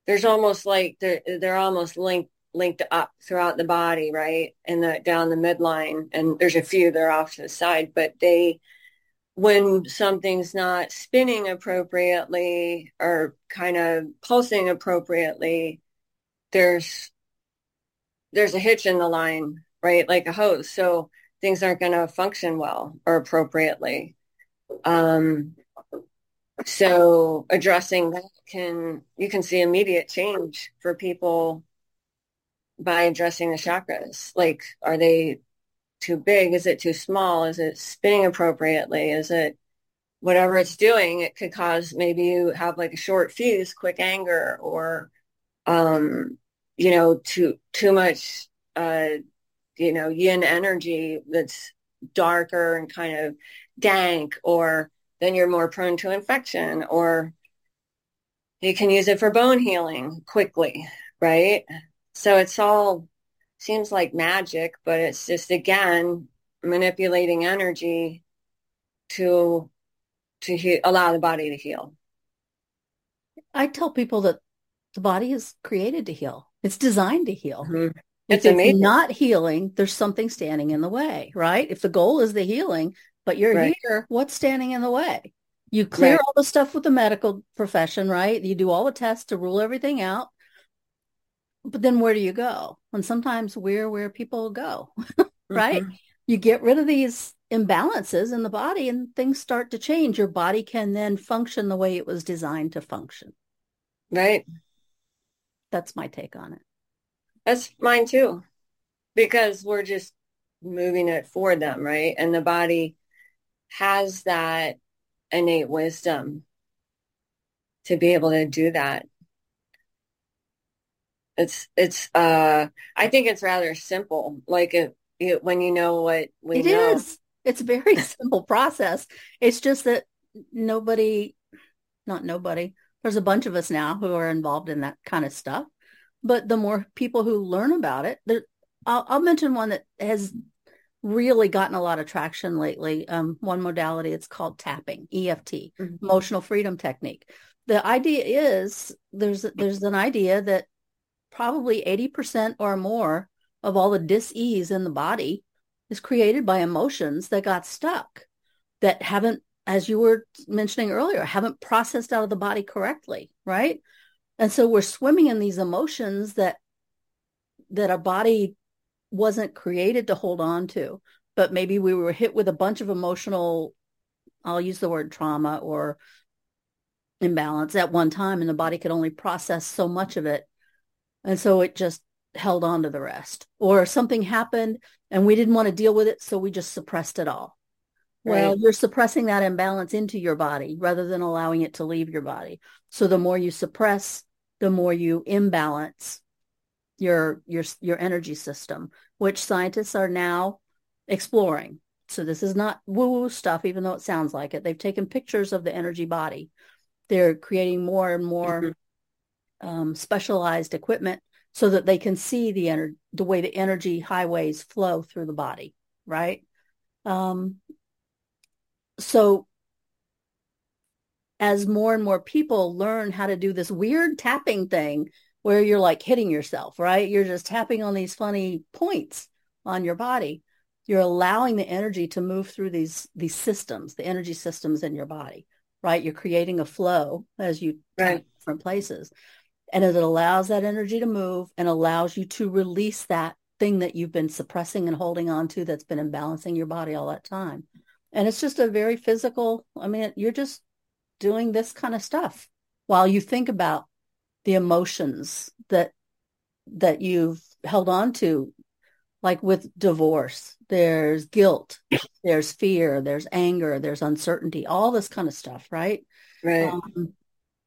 there's almost like they're they're almost linked linked up throughout the body, right? And the down the midline. And there's a few that are off to the side, but they when something's not spinning appropriately or kind of pulsing appropriately, there's there's a hitch in the line, right? Like a hose. So things aren't going to function well or appropriately. Um, so addressing that can, you can see immediate change for people by addressing the chakras. Like, are they too big? Is it too small? Is it spinning appropriately? Is it whatever it's doing? It could cause maybe you have like a short fuse, quick anger, or um, you know, too too much, uh, you know, yin energy that's darker and kind of dank, or then you're more prone to infection, or you can use it for bone healing quickly, right? So it's all seems like magic, but it's just again manipulating energy to to he- allow the body to heal. I tell people that the body is created to heal. It's designed to heal. Mm-hmm. If it's, it's not healing, there's something standing in the way, right? If the goal is the healing, but you're right. here, what's standing in the way? You clear right. all the stuff with the medical profession, right? You do all the tests to rule everything out. But then where do you go? And sometimes we're where people go, [laughs] right? Mm-hmm. You get rid of these imbalances in the body and things start to change. Your body can then function the way it was designed to function. Right. That's my take on it. That's mine too. Because we're just moving it for them, right? And the body has that innate wisdom to be able to do that. It's it's uh I think it's rather simple. Like it, it when you know what we it know. Is. It's a very [laughs] simple process. It's just that nobody not nobody. There's a bunch of us now who are involved in that kind of stuff. But the more people who learn about it, there, I'll, I'll mention one that has really gotten a lot of traction lately. Um, one modality, it's called tapping, EFT, mm-hmm. emotional freedom technique. The idea is there's there's an idea that probably 80% or more of all the dis-ease in the body is created by emotions that got stuck that haven't as you were mentioning earlier haven't processed out of the body correctly right and so we're swimming in these emotions that that our body wasn't created to hold on to but maybe we were hit with a bunch of emotional i'll use the word trauma or imbalance at one time and the body could only process so much of it and so it just held on to the rest. Or something happened and we didn't want to deal with it so we just suppressed it all. Right. well you're suppressing that imbalance into your body rather than allowing it to leave your body. So the more you suppress the more you imbalance your your your energy system, which scientists are now exploring. So this is not woo-woo stuff, even though it sounds like it. They've taken pictures of the energy body. They're creating more and more mm-hmm. um, specialized equipment so that they can see the ener- the way the energy highways flow through the body, right? Um, so as more and more people learn how to do this weird tapping thing where you're like hitting yourself, right? You're just tapping on these funny points on your body. You're allowing the energy to move through these these systems, the energy systems in your body, right? You're creating a flow as you right. different places. And it allows that energy to move and allows you to release that thing that you've been suppressing and holding on to that's been imbalancing your body all that time. And it's just a very physical, I mean, you're just doing this kind of stuff while you think about the emotions that that you've held on to like with divorce there's guilt there's fear there's anger there's uncertainty all this kind of stuff right? Right. Um,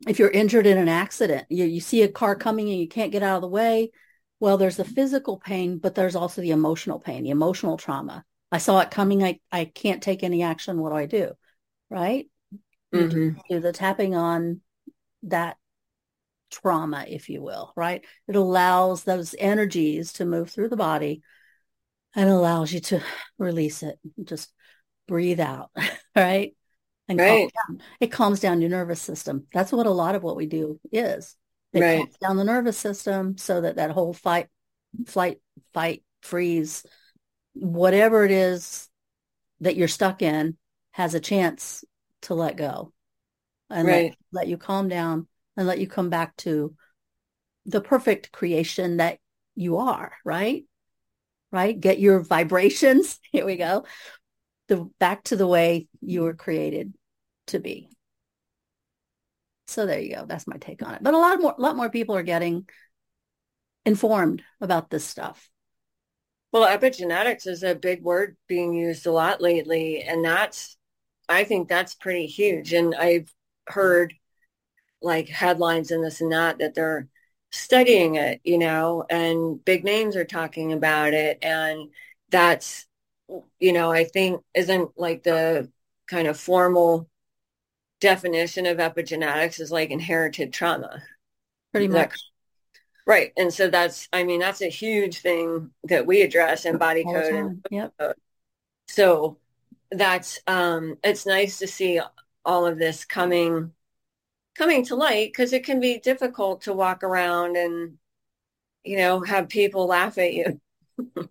if you're injured in an accident you, you see a car coming and you can't get out of the way well there's the physical pain but there's also the emotional pain the emotional trauma. I saw it coming i, I can't take any action what do i do? Right? Mm-hmm. do the tapping on that trauma, if you will, right? It allows those energies to move through the body and allows you to release it. Just breathe out, [laughs] right? And right. Calm it calms down your nervous system. That's what a lot of what we do is. It right. calms down the nervous system so that that whole fight, flight, fight, freeze, whatever it is that you're stuck in has a chance to let go and right. let, let you calm down and let you come back to the perfect creation that you are, right? Right? Get your vibrations. [laughs] Here we go. The back to the way you were created to be. So there you go. That's my take on it. But a lot more, a lot more people are getting informed about this stuff. Well, epigenetics is a big word being used a lot lately, and that's, I think that's pretty huge. And I've heard like headlines and this and that that they're studying it, you know, and big names are talking about it. And that's, you know, I think isn't like the kind of formal definition of epigenetics is like inherited trauma. Pretty much. right. And so that's, I mean, that's a huge thing that we address in body code. Yep. So that's, um, it's nice to see all of this coming coming to light because it can be difficult to walk around and you know, have people laugh at you. [laughs] or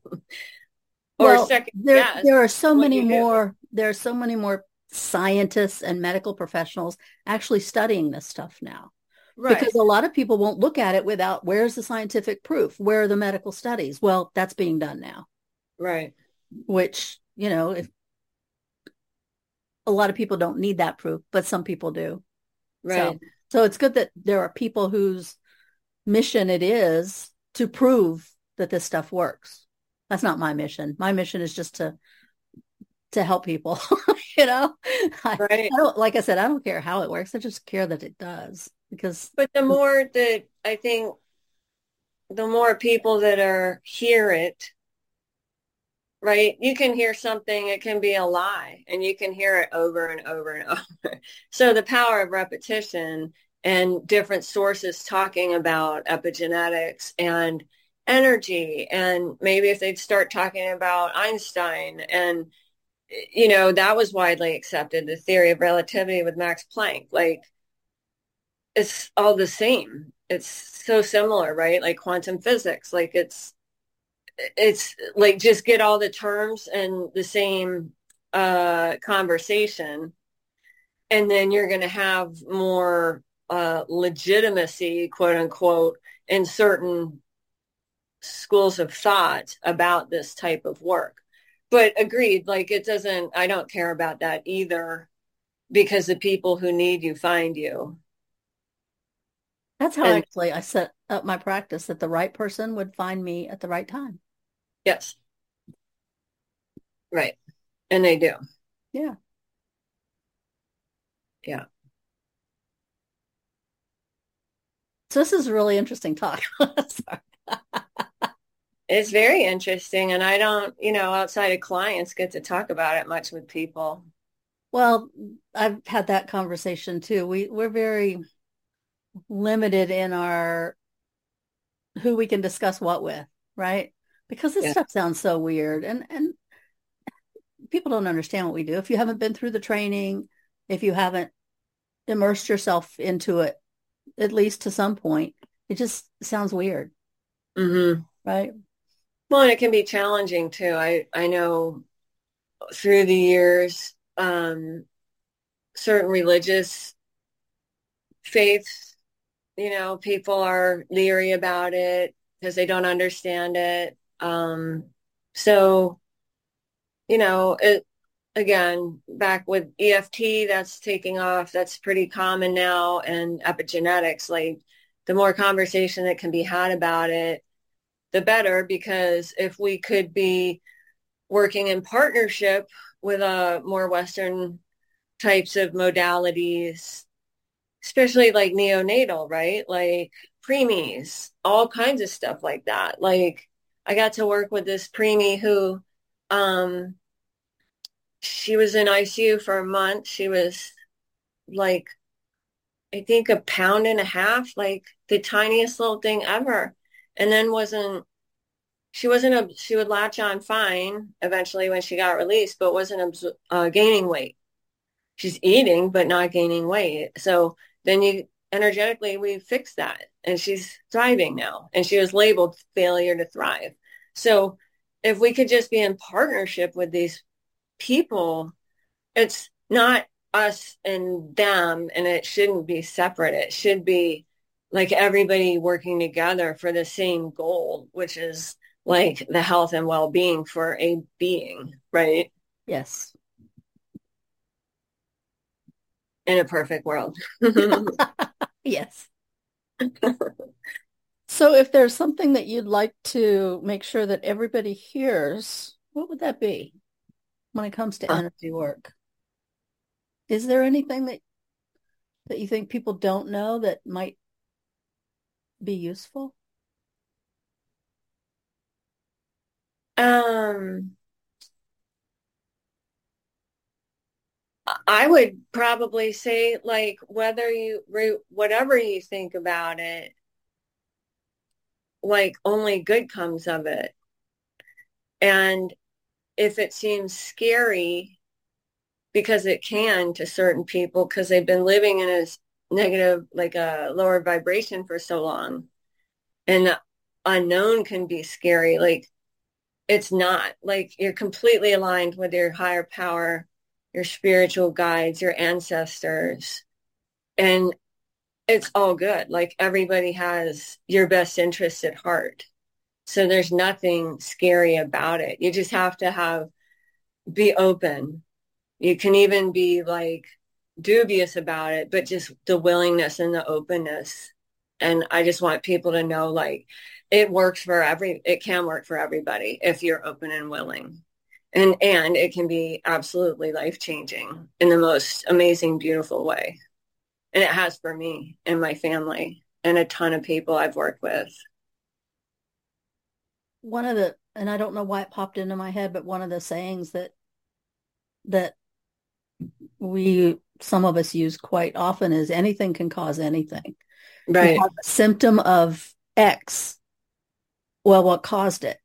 well, second there, there are so many more there are so many more scientists and medical professionals actually studying this stuff now. Right. Because a lot of people won't look at it without where's the scientific proof? Where are the medical studies? Well, that's being done now. Right. Which, you know, if a lot of people don't need that proof, but some people do. Right. So, so it's good that there are people whose mission it is to prove that this stuff works. That's not my mission. My mission is just to to help people. [laughs] you know, right. I, I don't like I said, I don't care how it works. I just care that it does because. But the more that I think, the more people that are hear it, right? You can hear something; it can be a lie, and you can hear it over and over and [laughs] over. So the power of repetition and different sources talking about epigenetics and energy and maybe if they'd start talking about Einstein and you know that was widely accepted the theory of relativity with Max Planck like it's all the same it's so similar right like quantum physics like it's it's like just get all the terms and the same uh conversation and then you're going to have more uh, legitimacy, quote unquote, in certain schools of thought about this type of work. But agreed, like it doesn't, I don't care about that either because the people who need you find you. That's how and, actually I set up my practice that the right person would find me at the right time. Yes. Right. And they do. Yeah. Yeah. So this is a really interesting talk. [laughs] it's very interesting. And I don't, you know, outside of clients get to talk about it much with people. Well, I've had that conversation too. We we're very limited in our who we can discuss what with, right? Because this yeah. stuff sounds so weird and and people don't understand what we do. If you haven't been through the training, if you haven't immersed yourself into it at least to some point. It just sounds weird. Mm-hmm. Right. Well, and it can be challenging too. I, I know through the years, um, certain religious faiths, you know, people are leery about it because they don't understand it. Um, so, you know, it, again, back with EFT, that's taking off. That's pretty common now. And epigenetics, like the more conversation that can be had about it, the better. Because if we could be working in partnership with uh, more Western types of modalities, especially like neonatal, right? Like preemies, all kinds of stuff like that. Like I got to work with this preemie who um, she was in ICU for a month. She was like, I think a pound and a half, like the tiniest little thing ever. And then wasn't, she wasn't, a, she would latch on fine eventually when she got released, but wasn't uh, gaining weight. She's eating, but not gaining weight. So then you energetically, we fixed that and she's thriving now. And she was labeled failure to thrive. So if we could just be in partnership with these people, it's not us and them, and it shouldn't be separate. It should be like everybody working together for the same goal, which is like the health and well-being for a being, right? Yes. In a perfect world. [laughs] yes. so if there's something that you'd like to make sure that everybody hears, what would that be? when it comes to energy work. Is there anything that that you think people don't know that might be useful? Um I would probably say like whether you whatever you think about it like only good comes of it. And if it seems scary because it can to certain people because they've been living in a negative like a lower vibration for so long and unknown can be scary. Like it's not like you're completely aligned with your higher power, your spiritual guides, your ancestors. And it's all good. Like everybody has your best interests at heart. So there's nothing scary about it. You just have to have, be open. You can even be like dubious about it, but just the willingness and the openness. And I just want people to know like it works for every, it can work for everybody if you're open and willing. And, and it can be absolutely life changing in the most amazing, beautiful way. And it has for me and my family and a ton of people I've worked with. One of the, and I don't know why it popped into my head, but one of the sayings that, that we, some of us use quite often is anything can cause anything. Right. symptom of X. Well, what caused it?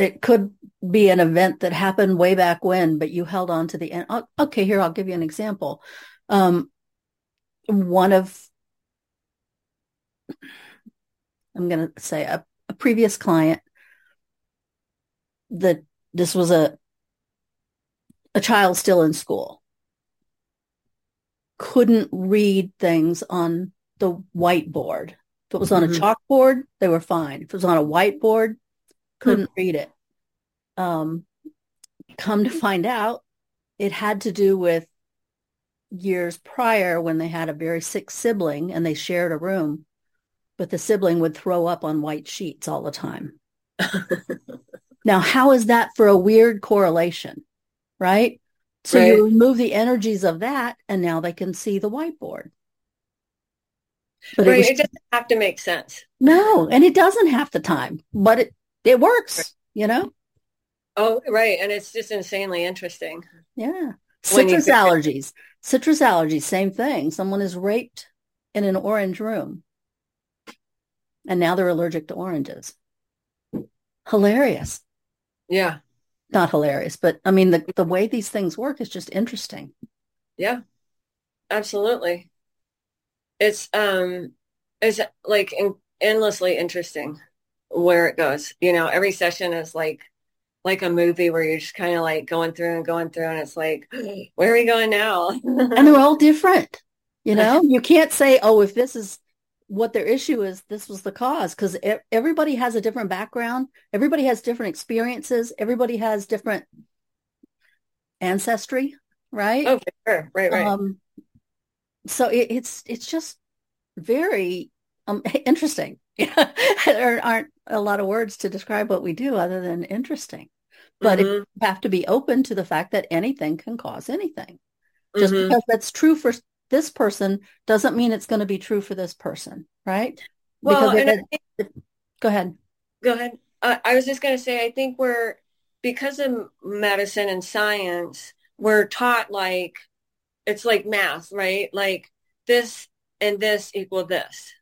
It could be an event that happened way back when, but you held on to the end. Okay, here, I'll give you an example. Um, one of I'm going to say a, a, previous client that this was a a child still in school couldn't read things on the whiteboard. If it was on mm-hmm. a chalkboard, they were fine. If it was on a whiteboard, couldn't mm-hmm. read it. Um, come to find out, it had to do with years prior when they had a very sick sibling and they shared a room, but the sibling would throw up on white sheets all the time. [laughs] now, how is that for a weird correlation? Right. So right. you remove the energies of that and now they can see the whiteboard. But right. it, was, it doesn't have to make sense. No, and it doesn't have the time, but it, it works, you know? Oh, right. And it's just insanely interesting. Yeah. Citrus allergies. Citrus allergies, same thing. Someone is raped in an orange room. And now they're allergic to oranges. Hilarious. Yeah. Not hilarious, but I mean the the way these things work is just interesting. Yeah. Absolutely. It's um it's like in, endlessly interesting where it goes. You know, every session is like like a movie where you're just kind of like going through and going through and it's like [gasps] where are we going now? And they're all different you know? You can't say oh if this is what their issue is this was the cause because everybody has a different background everybody has different experiences everybody has different ancestry right? Oh sure. Right right. Um, so it, it's it's just very um, [laughs] interesting. Yeah, [laughs] there aren't a lot of words to describe what we do other than interesting. But mm-hmm. you have to be open to the fact that anything can cause anything. Just mm-hmm. because that's true for this person doesn't mean it's going to be true for this person, right? Well, it, think, go ahead. Go ahead. Uh, I was just going to say, I think we're because of medicine and science, we're taught like it's like math, right? Like this and this equal this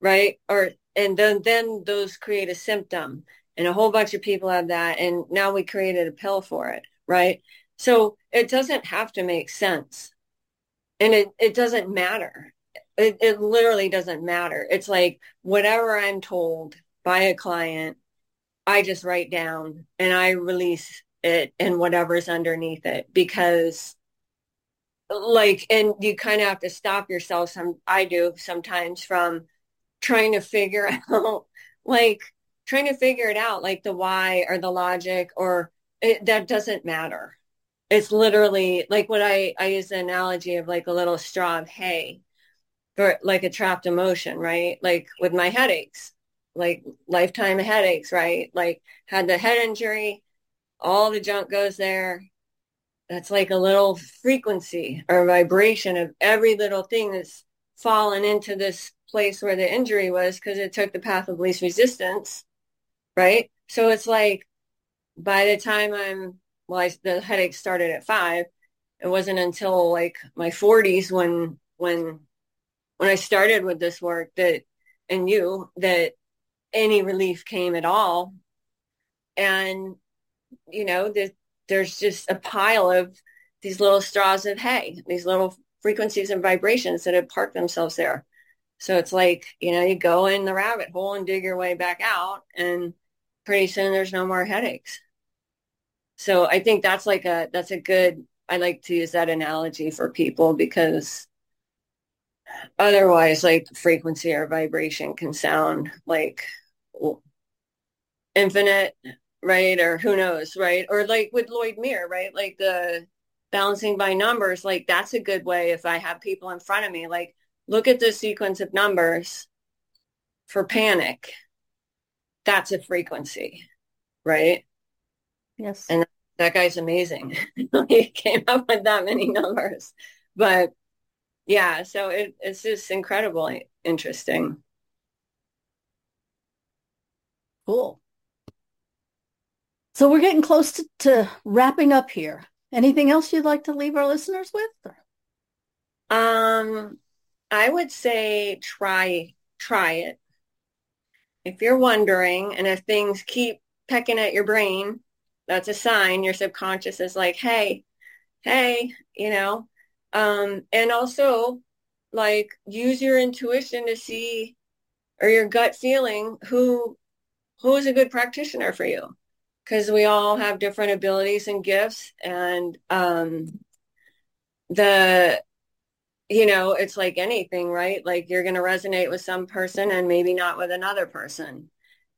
right? Or and then then those create a symptom, and a whole bunch of people have that, and now we created a pill for it, right? So it doesn't have to make sense, and it it doesn't matter. It, it literally doesn't matter. It's like whatever I'm told by a client, I just write down and I release it and whatever's underneath it because like and you kind of have to stop yourself some I do sometimes from trying to figure [laughs] out like trying to figure it out like the why or the logic or it, that doesn't matter. It's literally like what i i use the analogy of like a little straw of hay for like a trapped emotion right? Like with my headaches like lifetime headaches right? Like had the head injury all the junk goes there. That's like a little frequency or vibration of every little thing that's fallen into this place where the injury was because it took the path of least resistance, right? So it's like by the time I'm, well, I, the headache started at five. It wasn't until like my 40s when when when I started with this work that and you that any relief came at all. And you know, that there's just a pile of these little straws of hay, these little frequencies and vibrations that have parked themselves there So it's like, you know, you go in the rabbit hole and dig your way back out and pretty soon there's no more headaches. So I think that's like a, that's a good, I like to use that analogy for people because otherwise like frequency or vibration can sound like infinite, right? Or who knows, right? Or like with Lloyd Meir, right? Like the balancing by numbers, like that's a good way if I have people in front of me, like look at the sequence of numbers for panic. That's a frequency, right? Yes. And that guy's amazing. [laughs] he came up with that many numbers. But yeah, so it, it's just incredibly interesting. Cool. So we're getting close to, to wrapping up here. Anything else you'd like to leave our listeners with? Um, I would say try try it. If you're wondering and if things keep pecking at your brain, that's a sign your subconscious is like, hey, hey, you know. Um, and also like use your intuition to see or your gut feeling who who is a good practitioner for you because we all have different abilities and gifts and um, the you know it's like anything right? Like you're going to resonate with some person and maybe not with another person.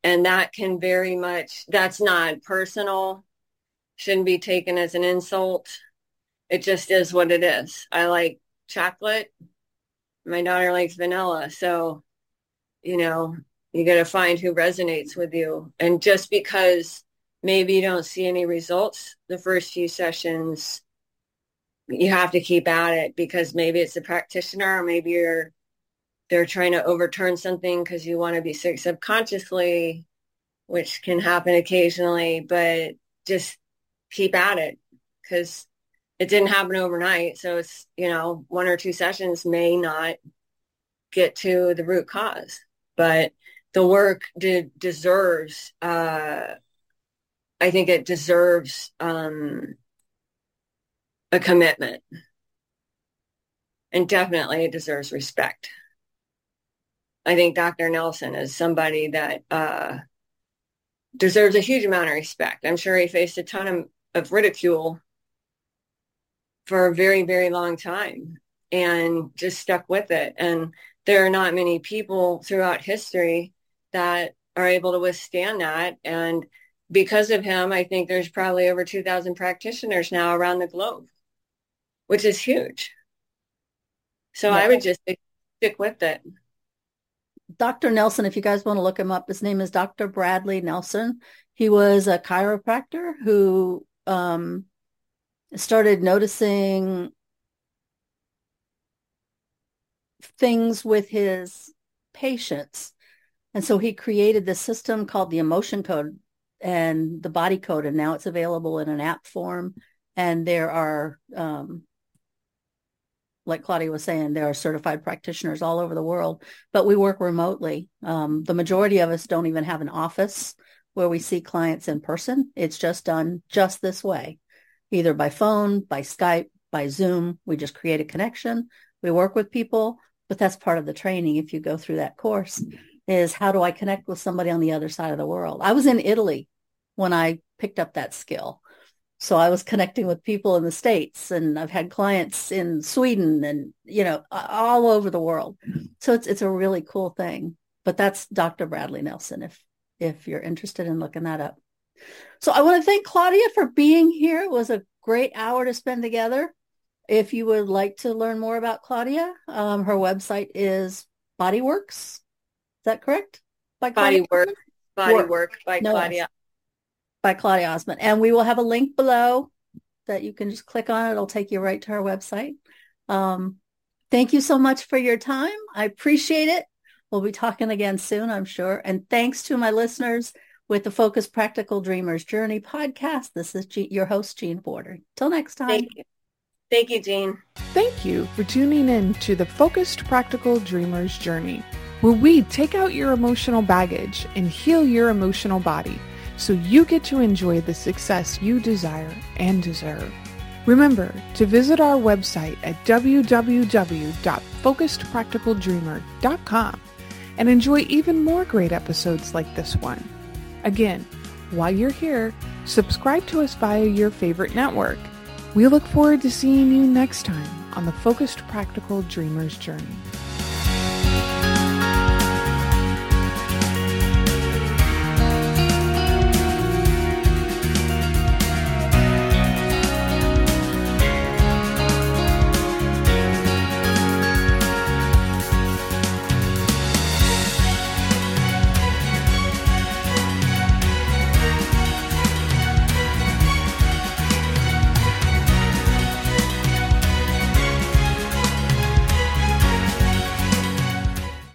And that can very much that's not personal shouldn't be taken as an insult. It just is what it is. I like chocolate. My daughter likes vanilla. So you know you got to find who resonates with you. And just because maybe you don't see any results the first few sessions you have to keep at it because maybe it's a practitioner or maybe you're they're trying to overturn something because you want to be sick subconsciously which can happen occasionally but just keep at it because it didn't happen overnight. So it's you know one or two sessions may not get to the root cause but the work de- deserves uh, I think it deserves um, a commitment. And definitely it deserves respect. I think Dr. Nelson is somebody that uh, deserves a huge amount of respect. I'm sure he faced a ton of, of ridicule for a very, very long time and just stuck with it. And there are not many people throughout history that are able to withstand that. And because of him, I think there's probably over 2,000 practitioners now around the globe, which is huge. So yeah. I would just stick with it. Dr. Nelson, if you guys want to look him up, his name is Dr. Bradley Nelson. He was a chiropractor who um, started noticing things with his patients. And so he created this system called the emotion code and the body code, and now it's available in an app form. And there are, um, like Claudia was saying, there are certified practitioners all over the world, but we work remotely. Um, the majority of us don't even have an office where we see clients in person. It's just done just this way, either by phone, by Skype, by Zoom. We just create a connection. We work with people, but that's part of the training if you go through that course is how do I connect with somebody on the other side of the world? I was in Italy when I picked up that skill. So I was connecting with people in the States and I've had clients in Sweden and, you know, all over the world. So it's, it's a really cool thing, but that's Dr. Bradley Nelson if, if you're interested in looking that up. So I want to thank Claudia for being here. It was a great hour to spend together. If you would like to learn more about Claudia, um, her website is Bodyworks that correct? By Claudia Body Work. Body Work, work by no, Claudia. By Claudia Osman. And we will have a link below that you can just click on. It'll take you right to our website. Um, thank you so much for your time. I appreciate it. We'll be talking again soon, I'm sure. And thanks to my listeners with the Focus Practical Dreamers Journey podcast. This is G- your host, Jean Porter. Till next time. Thank you. Thank you, Jean. Thank you for tuning in to the Focused Practical Dreamers Journey where we take out your emotional baggage and heal your emotional body so you get to enjoy the success you desire and deserve. Remember to visit our website at www.focusedpracticaldreamer.com and enjoy even more great episodes like this one. Again, while you're here, subscribe to us via your favorite network. We look forward to seeing you next time on the Focused Practical Dreamer's Journey.